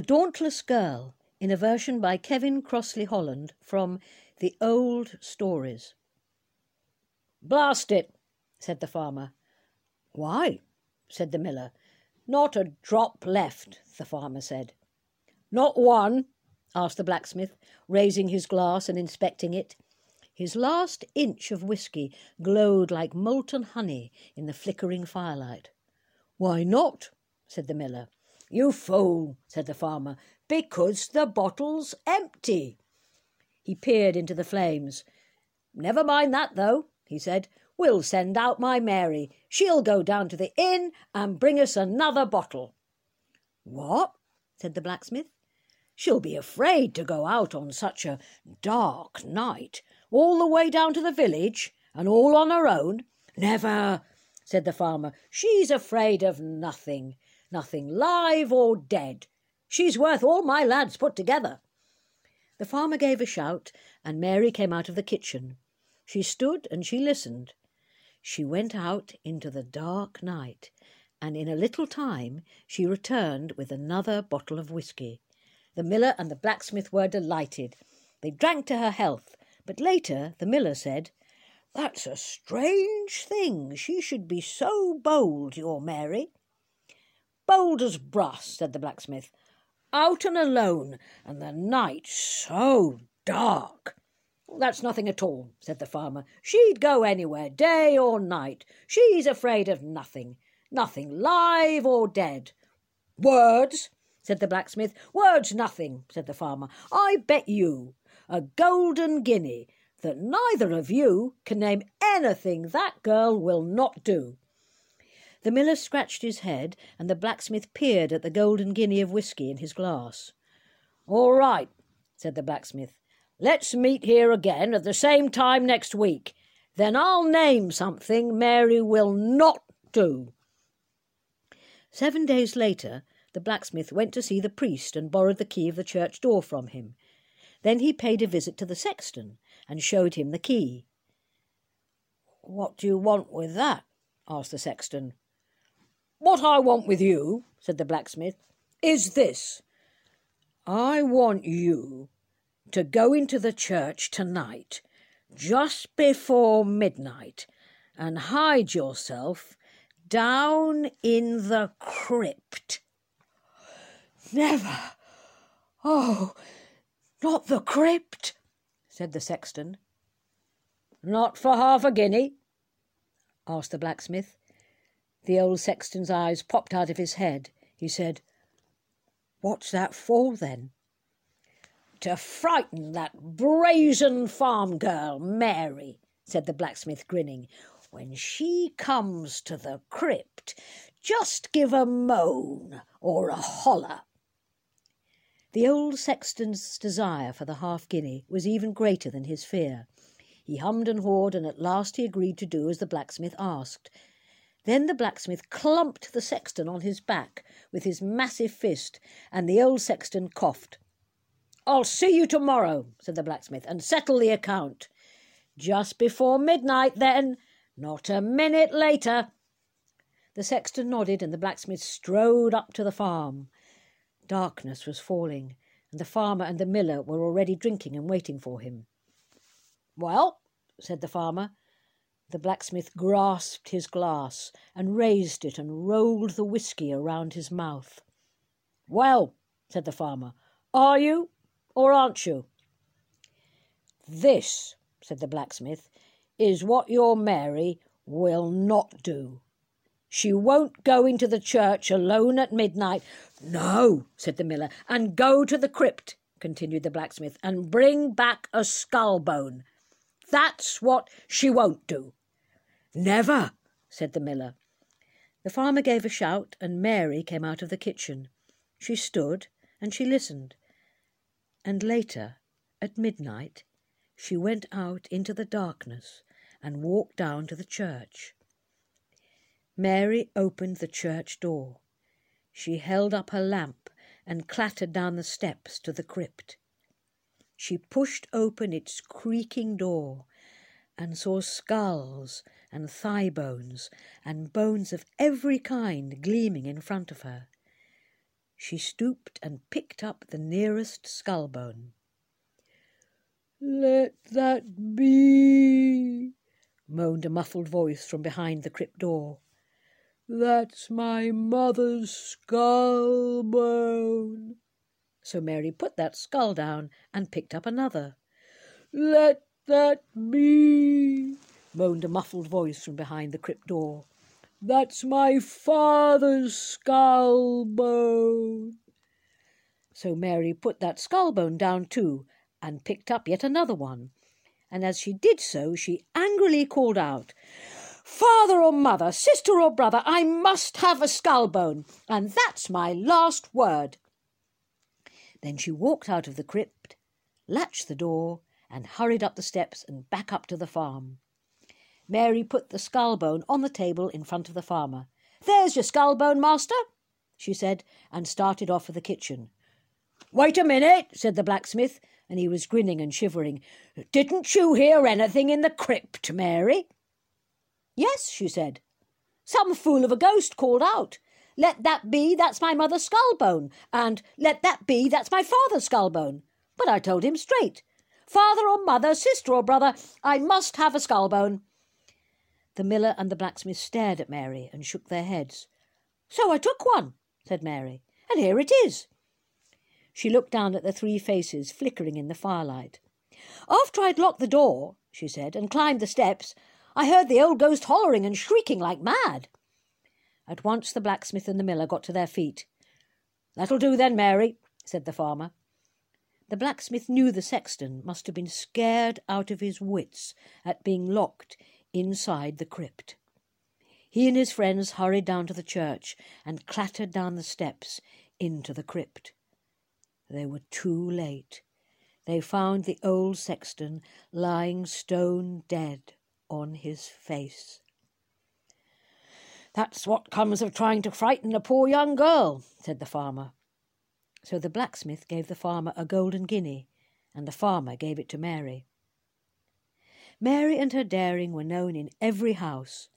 The Dauntless Girl, in a version by Kevin Crossley Holland from The Old Stories. Blast it, said the farmer. Why? said the miller. Not a drop left, the farmer said. Not one? asked the blacksmith, raising his glass and inspecting it. His last inch of whisky glowed like molten honey in the flickering firelight. Why not? said the miller. You fool, said the farmer, because the bottle's empty. He peered into the flames. Never mind that, though, he said. We'll send out my Mary. She'll go down to the inn and bring us another bottle. What? said the blacksmith. She'll be afraid to go out on such a dark night, all the way down to the village, and all on her own. Never, said the farmer. She's afraid of nothing, nothing live or dead. She's worth all my lads put together. The farmer gave a shout, and Mary came out of the kitchen. She stood and she listened. She went out into the dark night, and in a little time she returned with another bottle of whisky. The miller and the blacksmith were delighted. They drank to her health, but later the miller said, That's a strange thing she should be so bold, your Mary. Bold as brass, said the blacksmith. Out and alone, and the night so dark. That's nothing at all, said the farmer. She'd go anywhere, day or night. She's afraid of nothing. Nothing live or dead. Words, said the blacksmith. Words nothing, said the farmer. I bet you a golden guinea that neither of you can name anything that girl will not do. The miller scratched his head, and the blacksmith peered at the golden guinea of whisky in his glass. All right, said the blacksmith. Let's meet here again at the same time next week. Then I'll name something Mary will not do. Seven days later, the blacksmith went to see the priest and borrowed the key of the church door from him. Then he paid a visit to the sexton and showed him the key. What do you want with that? asked the sexton. What I want with you, said the blacksmith, is this. I want you to go into the church tonight, just before midnight, and hide yourself down in the crypt. Never! Oh, not the crypt, said the sexton. Not for half a guinea? asked the blacksmith. The old sexton's eyes popped out of his head. He said, What's that for, then? to frighten that brazen farm girl, Mary, said the blacksmith, grinning. When she comes to the crypt, just give a moan or a holler. The old sexton's desire for the half guinea was even greater than his fear. He hummed and hawed, and at last he agreed to do as the blacksmith asked. Then the blacksmith clumped the sexton on his back with his massive fist, and the old sexton coughed. I'll see you tomorrow, said the blacksmith, and settle the account. Just before midnight, then, not a minute later. The sexton nodded, and the blacksmith strode up to the farm. Darkness was falling, and the farmer and the miller were already drinking and waiting for him. Well, said the farmer. The blacksmith grasped his glass and raised it and rolled the whisky around his mouth. Well, said the farmer, are you or aren't you? This, said the blacksmith, is what your Mary will not do. She won't go into the church alone at midnight. No, said the miller, and go to the crypt, continued the blacksmith, and bring back a skull bone. That's what she won't do. Never, said the miller. The farmer gave a shout, and Mary came out of the kitchen. She stood and she listened and later, at midnight, she went out into the darkness and walked down to the church. Mary opened the church door. She held up her lamp and clattered down the steps to the crypt. She pushed open its creaking door and saw skulls and thigh bones and bones of every kind gleaming in front of her. She stooped and picked up the nearest skull bone. Let that be, moaned a muffled voice from behind the crypt door. That's my mother's skull bone. So Mary put that skull down and picked up another. Let that me, moaned a muffled voice from behind the crypt door. That's my father's skull bone. So Mary put that skull bone down too and picked up yet another one. And as she did so, she angrily called out, Father or mother, sister or brother, I must have a skull bone, and that's my last word. Then she walked out of the crypt, latched the door, and hurried up the steps and back up to the farm. Mary put the skull bone on the table in front of the farmer. There's your skull bone, master, she said, and started off for the kitchen. Wait a minute, said the blacksmith, and he was grinning and shivering. Didn't you hear anything in the crypt, Mary? Yes, she said. Some fool of a ghost called out. Let that be, that's my mother's skull bone, and let that be, that's my father's skull bone. But I told him straight. Father or mother, sister or brother, I must have a skull bone. The miller and the blacksmith stared at Mary and shook their heads. So I took one, said Mary, and here it is. She looked down at the three faces flickering in the firelight. After I'd locked the door, she said, and climbed the steps, I heard the old ghost hollering and shrieking like mad. At once the blacksmith and the miller got to their feet. That'll do then, Mary, said the farmer. The blacksmith knew the sexton must have been scared out of his wits at being locked inside the crypt. He and his friends hurried down to the church and clattered down the steps into the crypt. They were too late. They found the old sexton lying stone dead on his face. That's what comes of trying to frighten a poor young girl, said the farmer. So the blacksmith gave the farmer a golden guinea, and the farmer gave it to Mary. Mary and her daring were known in every house,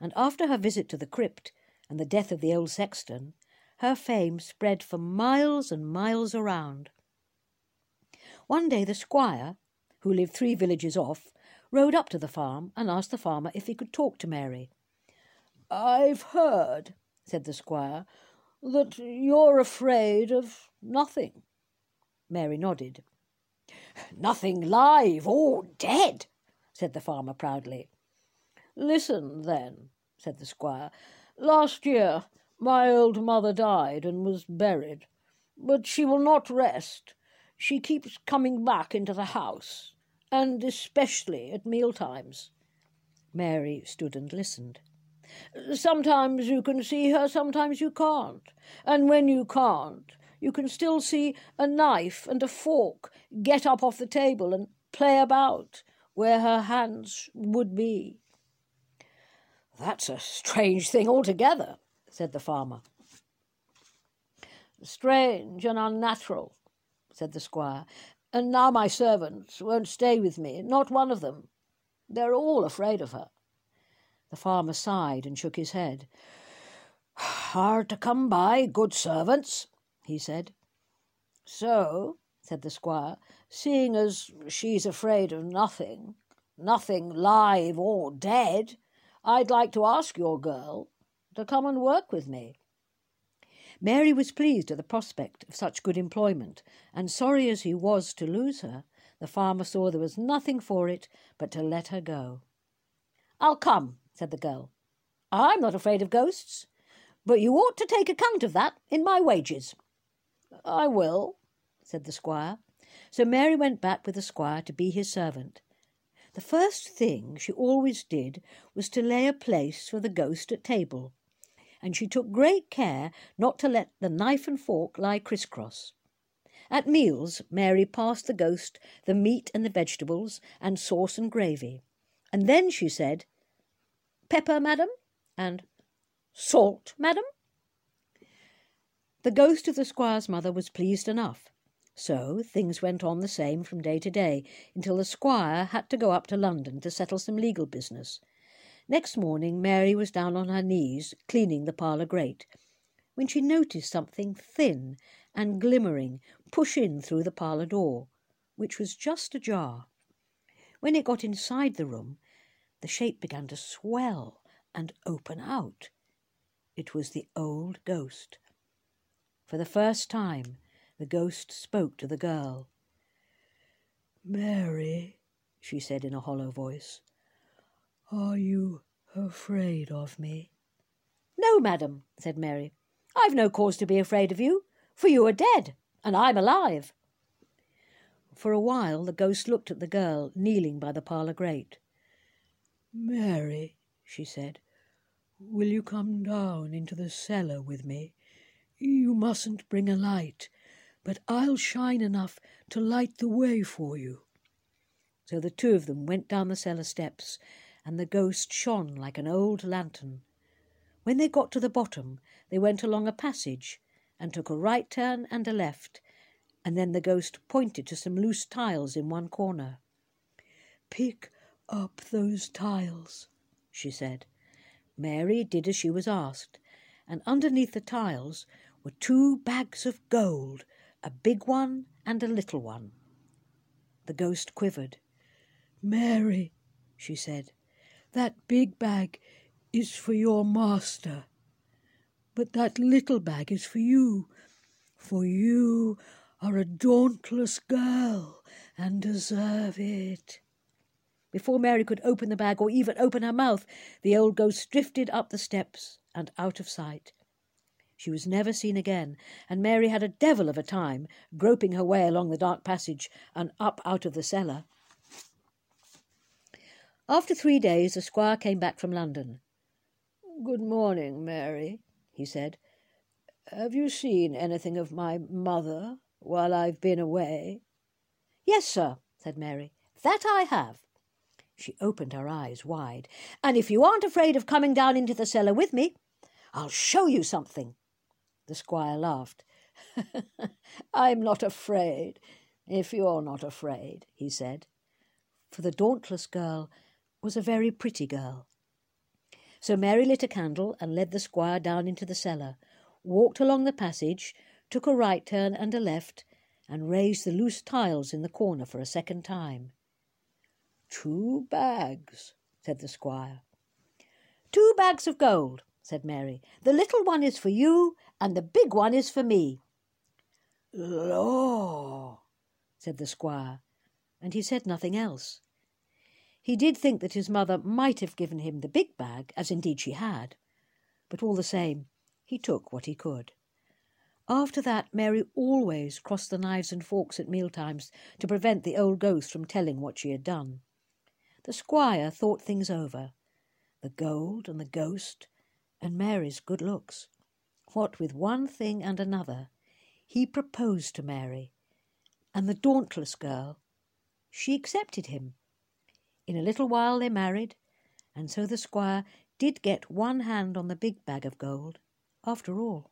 and after her visit to the crypt and the death of the old sexton, her fame spread for miles and miles around. One day the squire, who lived three villages off, rode up to the farm and asked the farmer if he could talk to Mary. I've heard, said the squire, that you're afraid of nothing. Mary nodded. Nothing live or dead, said the farmer proudly. Listen, then, said the squire. Last year my old mother died and was buried, but she will not rest. She keeps coming back into the house, and especially at meal times. Mary stood and listened. Sometimes you can see her, sometimes you can't. And when you can't, you can still see a knife and a fork get up off the table and play about where her hands would be. That's a strange thing altogether, said the farmer. Strange and unnatural, said the squire. And now my servants won't stay with me, not one of them. They're all afraid of her. The farmer sighed and shook his head. Hard to come by, good servants, he said. So, said the squire, seeing as she's afraid of nothing, nothing live or dead, I'd like to ask your girl to come and work with me. Mary was pleased at the prospect of such good employment, and sorry as he was to lose her, the farmer saw there was nothing for it but to let her go. I'll come, said the girl. I'm not afraid of ghosts, but you ought to take account of that in my wages. I will, said the squire. So Mary went back with the squire to be his servant. The first thing she always did was to lay a place for the ghost at table, and she took great care not to let the knife and fork lie crisscross. At meals, Mary passed the ghost the meat and the vegetables, and sauce and gravy, and then she said, Pepper, madam? and Salt, madam? The ghost of the squire's mother was pleased enough. So things went on the same from day to day until the squire had to go up to London to settle some legal business. Next morning Mary was down on her knees cleaning the parlour grate when she noticed something thin and glimmering push in through the parlour door, which was just ajar. When it got inside the room, the shape began to swell and open out. It was the old ghost. For the first time, the ghost spoke to the girl. Mary, she said in a hollow voice, are you afraid of me? No, madam, said Mary. I've no cause to be afraid of you, for you are dead, and I'm alive. For a while the ghost looked at the girl kneeling by the parlour grate. Mary, she said, will you come down into the cellar with me? You mustn't bring a light, but I'll shine enough to light the way for you. So the two of them went down the cellar steps, and the ghost shone like an old lantern. When they got to the bottom, they went along a passage and took a right turn and a left, and then the ghost pointed to some loose tiles in one corner. Pick up those tiles, she said. Mary did as she was asked, and underneath the tiles were two bags of gold, a big one and a little one. The ghost quivered. Mary, she said, that big bag is for your master, but that little bag is for you, for you are a dauntless girl and deserve it. Before Mary could open the bag or even open her mouth, the old ghost drifted up the steps and out of sight. She was never seen again, and Mary had a devil of a time groping her way along the dark passage and up out of the cellar. After three days, the squire came back from London. Good morning, Mary, he said. Have you seen anything of my mother while I've been away? Yes, sir, said Mary. That I have. She opened her eyes wide. And if you aren't afraid of coming down into the cellar with me, I'll show you something. The squire laughed. I'm not afraid, if you're not afraid, he said. For the dauntless girl was a very pretty girl. So Mary lit a candle and led the squire down into the cellar, walked along the passage, took a right turn and a left, and raised the loose tiles in the corner for a second time. Two bags, said the squire. Two bags of gold, said Mary. The little one is for you, and the big one is for me. Law, said the squire, and he said nothing else. He did think that his mother might have given him the big bag, as indeed she had, but all the same he took what he could. After that, Mary always crossed the knives and forks at mealtimes to prevent the old ghost from telling what she had done. The squire thought things over the gold and the ghost and Mary's good looks. What with one thing and another, he proposed to Mary, and the dauntless girl, she accepted him. In a little while they married, and so the squire did get one hand on the big bag of gold, after all.